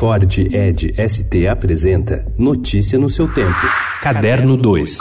Ford Ed ST apresenta Notícia no seu tempo. Caderno 2.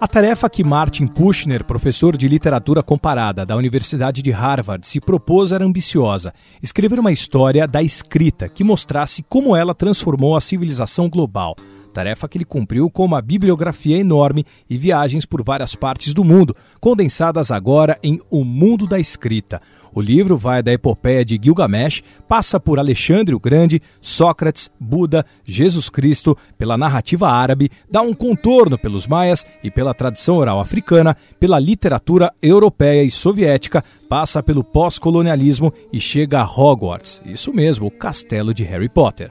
A tarefa que Martin Kushner, professor de literatura comparada da Universidade de Harvard, se propôs era ambiciosa: escrever uma história da escrita que mostrasse como ela transformou a civilização global. Tarefa que ele cumpriu com uma bibliografia enorme e viagens por várias partes do mundo, condensadas agora em O Mundo da Escrita. O livro vai da epopeia de Gilgamesh, passa por Alexandre o Grande, Sócrates, Buda, Jesus Cristo, pela narrativa árabe, dá um contorno pelos maias e pela tradição oral africana, pela literatura europeia e soviética, passa pelo pós-colonialismo e chega a Hogwarts. Isso mesmo, o castelo de Harry Potter.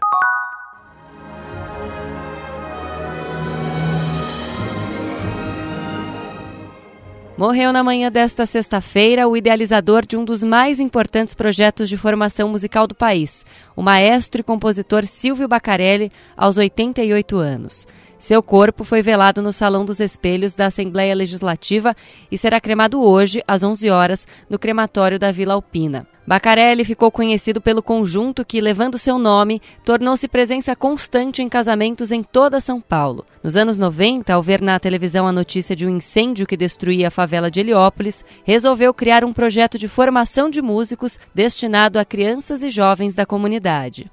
Morreu na manhã desta sexta-feira o idealizador de um dos mais importantes projetos de formação musical do país, o maestro e compositor Silvio Bacarelli, aos 88 anos. Seu corpo foi velado no Salão dos Espelhos da Assembleia Legislativa e será cremado hoje, às 11 horas, no crematório da Vila Alpina. Bacarelli ficou conhecido pelo conjunto que, levando seu nome, tornou-se presença constante em casamentos em toda São Paulo. Nos anos 90, ao ver na televisão a notícia de um incêndio que destruía a favela de Heliópolis, resolveu criar um projeto de formação de músicos destinado a crianças e jovens da comunidade.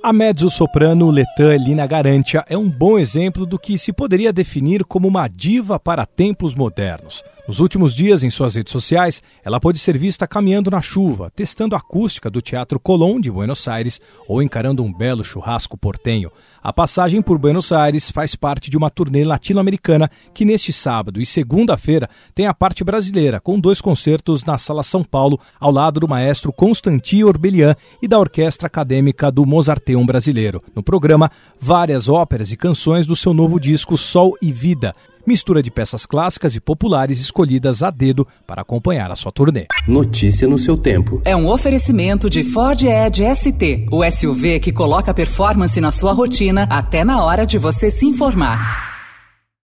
A mezzo-soprano Letã Lina Garantia é um bom exemplo do que se poderia definir como uma diva para tempos modernos. Nos últimos dias, em suas redes sociais, ela pôde ser vista caminhando na chuva, testando a acústica do Teatro Colón de Buenos Aires ou encarando um belo churrasco portenho. A passagem por Buenos Aires faz parte de uma turnê latino-americana que neste sábado e segunda-feira tem a parte brasileira, com dois concertos na Sala São Paulo, ao lado do maestro Constantin Orbelian e da Orquestra Acadêmica do Mozarteum Brasileiro. No programa, várias óperas e canções do seu novo disco Sol e Vida mistura de peças clássicas e populares escolhidas a dedo para acompanhar a sua turnê. Notícia no seu tempo. É um oferecimento de Ford Edge ST, o SUV que coloca performance na sua rotina até na hora de você se informar.